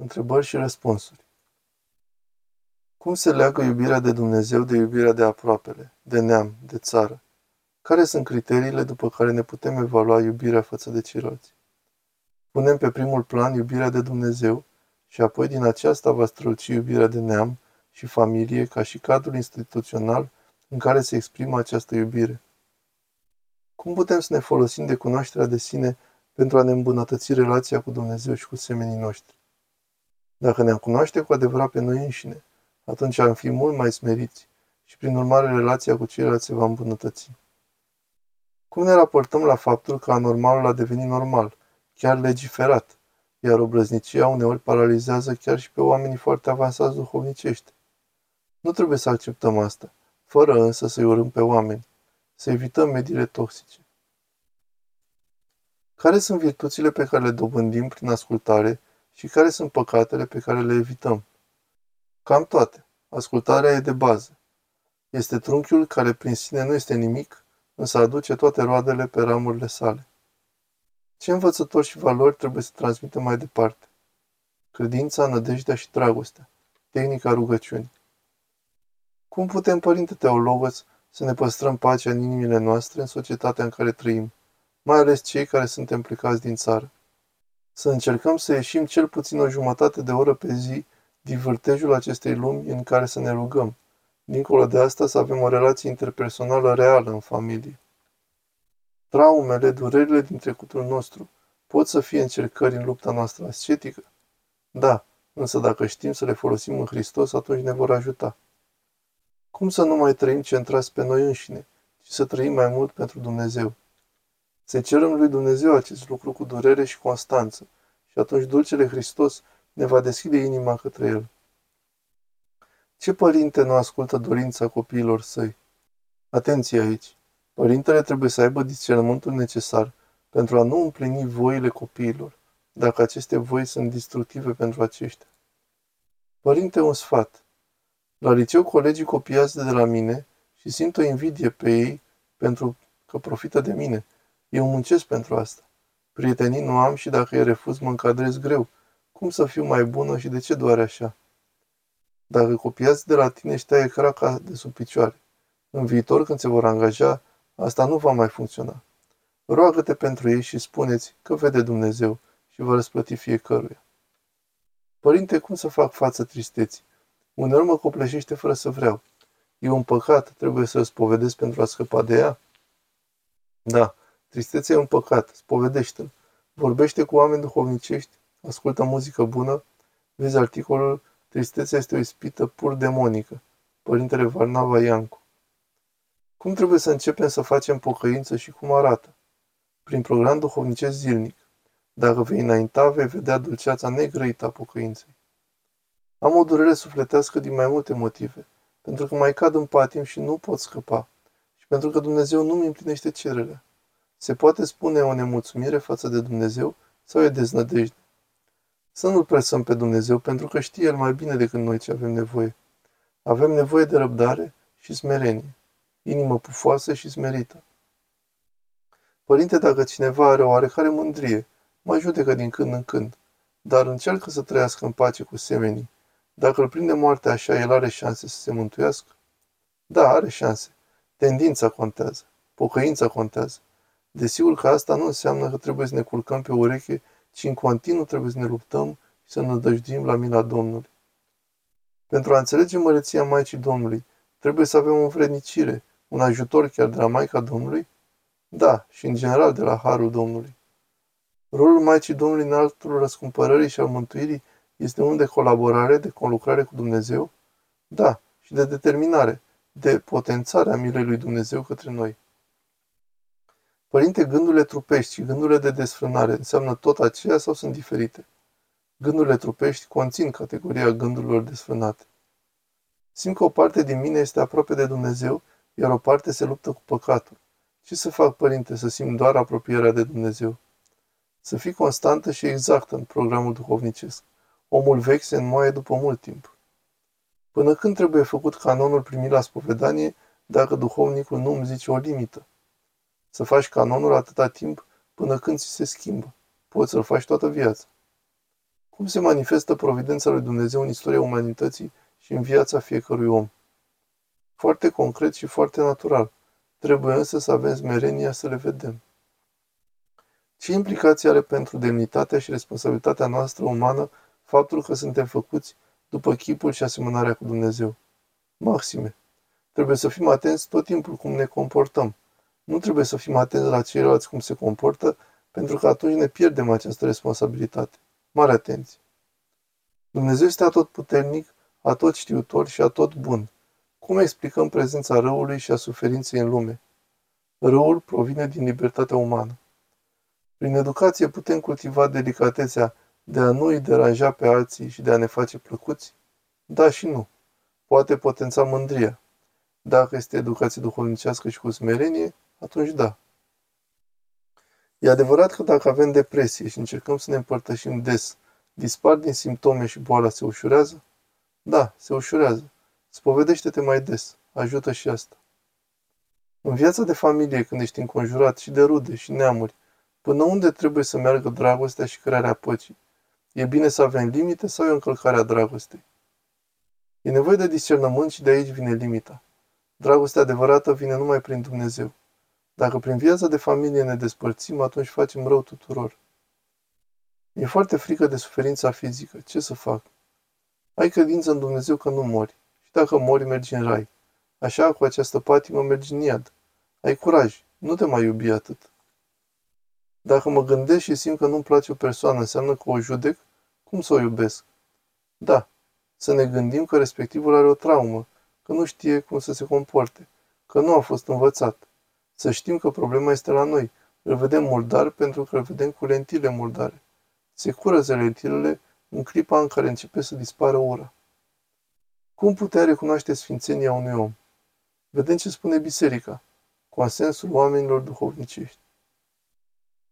Întrebări și răspunsuri. Cum se leagă iubirea de Dumnezeu de iubirea de aproapele, de neam, de țară? Care sunt criteriile după care ne putem evalua iubirea față de ceilalți? Punem pe primul plan iubirea de Dumnezeu și apoi din aceasta va străluci iubirea de neam și familie ca și cadrul instituțional în care se exprimă această iubire. Cum putem să ne folosim de cunoașterea de sine pentru a ne îmbunătăți relația cu Dumnezeu și cu semenii noștri? Dacă ne-am cunoaște cu adevărat pe noi înșine, atunci am fi mult mai smeriți și prin urmare relația cu ceilalți se va îmbunătăți. Cum ne raportăm la faptul că anormalul a devenit normal, chiar legiferat, iar obrăznicia uneori paralizează chiar și pe oamenii foarte avansați duhovnicești? Nu trebuie să acceptăm asta, fără însă să-i urâm pe oameni, să evităm mediile toxice. Care sunt virtuțile pe care le dobândim prin ascultare și care sunt păcatele pe care le evităm? Cam toate. Ascultarea e de bază. Este trunchiul care prin sine nu este nimic, însă aduce toate roadele pe ramurile sale. Ce învățători și valori trebuie să transmitem mai departe? Credința, nădejdea și dragostea. Tehnica rugăciunii. Cum putem, Părinte Teologos, să ne păstrăm pacea în inimile noastre în societatea în care trăim, mai ales cei care suntem plecați din țară? Să încercăm să ieșim cel puțin o jumătate de oră pe zi din vârtejul acestei lumi în care să ne rugăm. Dincolo de asta să avem o relație interpersonală reală în familie. Traumele, durerile din trecutul nostru pot să fie încercări în lupta noastră ascetică? Da, însă dacă știm să le folosim în Hristos, atunci ne vor ajuta. Cum să nu mai trăim centrați pe noi înșine, ci să trăim mai mult pentru Dumnezeu? Să cerem lui Dumnezeu acest lucru cu durere și constanță și atunci Dulcele Hristos ne va deschide inima către El. Ce părinte nu ascultă dorința copiilor săi? Atenție aici! Părintele trebuie să aibă discernământul necesar pentru a nu împlini voile copiilor, dacă aceste voi sunt destructive pentru aceștia. Părinte, un sfat. La liceu colegii copiază de la mine și simt o invidie pe ei pentru că profită de mine. Eu muncesc pentru asta. Prietenii nu am și dacă îi refuz mă încadrez greu, cum să fiu mai bună și de ce doare așa? Dacă copiați de la tine și taie craca de sub picioare, în viitor când se vor angaja, asta nu va mai funcționa. Roagă-te pentru ei și spuneți că vede Dumnezeu și va răsplăti fiecăruia. Părinte, cum să fac față tristeții? Uneori mă copleșește fără să vreau. E un păcat, trebuie să spovedesc pentru a scăpa de ea? Da, tristețea e un păcat, spovedește-l. Vorbește cu oameni duhovnicești ascultă muzică bună, vezi articolul Tristețea este o ispită pur demonică. Părintele Varnava Iancu. Cum trebuie să începem să facem pocăință și cum arată? Prin program duhovnicesc zilnic. Dacă vei înainta, vei vedea dulceața negrăită a pocăinței. Am o durere sufletească din mai multe motive, pentru că mai cad în patim și nu pot scăpa, și pentru că Dumnezeu nu mi împlinește cererea. Se poate spune o nemulțumire față de Dumnezeu sau e deznădejde? Să nu-L presăm pe Dumnezeu, pentru că știe El mai bine decât noi ce avem nevoie. Avem nevoie de răbdare și smerenie, inimă pufoasă și smerită. Părinte, dacă cineva are oarecare mândrie, mai judecă din când în când, dar încearcă să trăiască în pace cu semenii. Dacă îl prinde moartea așa, el are șanse să se mântuiască? Da, are șanse. Tendința contează. Pocăința contează. Desigur că asta nu înseamnă că trebuie să ne culcăm pe ureche ci în continuu trebuie să ne luptăm și să nădăjduim la mila Domnului. Pentru a înțelege măreția Maicii Domnului, trebuie să avem o vrednicire, un ajutor chiar de la Maica Domnului? Da, și în general de la Harul Domnului. Rolul Maicii Domnului în altul răscumpărării și al mântuirii este unul de colaborare, de conlucrare cu Dumnezeu? Da, și de determinare, de potențare a milei lui Dumnezeu către noi. Părinte, gândurile trupești și gândurile de desfrânare înseamnă tot aceea sau sunt diferite? Gândurile trupești conțin categoria gândurilor desfrânate. Simt că o parte din mine este aproape de Dumnezeu, iar o parte se luptă cu păcatul. Ce să fac, părinte, să simt doar apropierea de Dumnezeu? Să fii constantă și exactă în programul duhovnicesc. Omul vechi se înmoaie după mult timp. Până când trebuie făcut canonul primit la spovedanie dacă duhovnicul nu îmi zice o limită? Să faci canonul atâta timp până când ți se schimbă. Poți să-l faci toată viața. Cum se manifestă providența lui Dumnezeu în istoria umanității și în viața fiecărui om? Foarte concret și foarte natural. Trebuie însă să avem smerenia să le vedem. Ce implicații are pentru demnitatea și responsabilitatea noastră umană faptul că suntem făcuți după chipul și asemănarea cu Dumnezeu? Maxime. Trebuie să fim atenți tot timpul cum ne comportăm. Nu trebuie să fim atenți la ceilalți cum se comportă, pentru că atunci ne pierdem această responsabilitate. Mare atenție! Dumnezeu este atot puternic, atot știutor și atot bun. Cum explicăm prezența răului și a suferinței în lume? Răul provine din libertatea umană. Prin educație putem cultiva delicatețea de a nu îi deranja pe alții și de a ne face plăcuți? Da și nu. Poate potența mândria. Dacă este educație duhovnicească și cu smerenie, atunci da. E adevărat că dacă avem depresie și încercăm să ne împărtășim des, dispar din simptome și boala se ușurează? Da, se ușurează. Spovedește-te mai des. Ajută și asta. În viața de familie, când ești înconjurat și de rude și neamuri, până unde trebuie să meargă dragostea și crearea păcii? E bine să avem limite sau e o încălcare a dragostei? E nevoie de discernământ și de aici vine limita. Dragostea adevărată vine numai prin Dumnezeu. Dacă prin viața de familie ne despărțim, atunci facem rău tuturor. E foarte frică de suferința fizică. Ce să fac? Ai credință în Dumnezeu că nu mori. Și dacă mori, mergi în rai. Așa, cu această patimă, mergi în iad. Ai curaj. Nu te mai iubi atât. Dacă mă gândesc și simt că nu-mi place o persoană, înseamnă că o judec? Cum să o iubesc? Da, să ne gândim că respectivul are o traumă, că nu știe cum să se comporte, că nu a fost învățat. Să știm că problema este la noi. Îl vedem murdar pentru că îl vedem cu lentile murdare. Se curăță lentilele în clipa în care începe să dispară ura. Cum putea recunoaște sfințenia unui om? Vedem ce spune biserica, consensul oamenilor duhovnicești.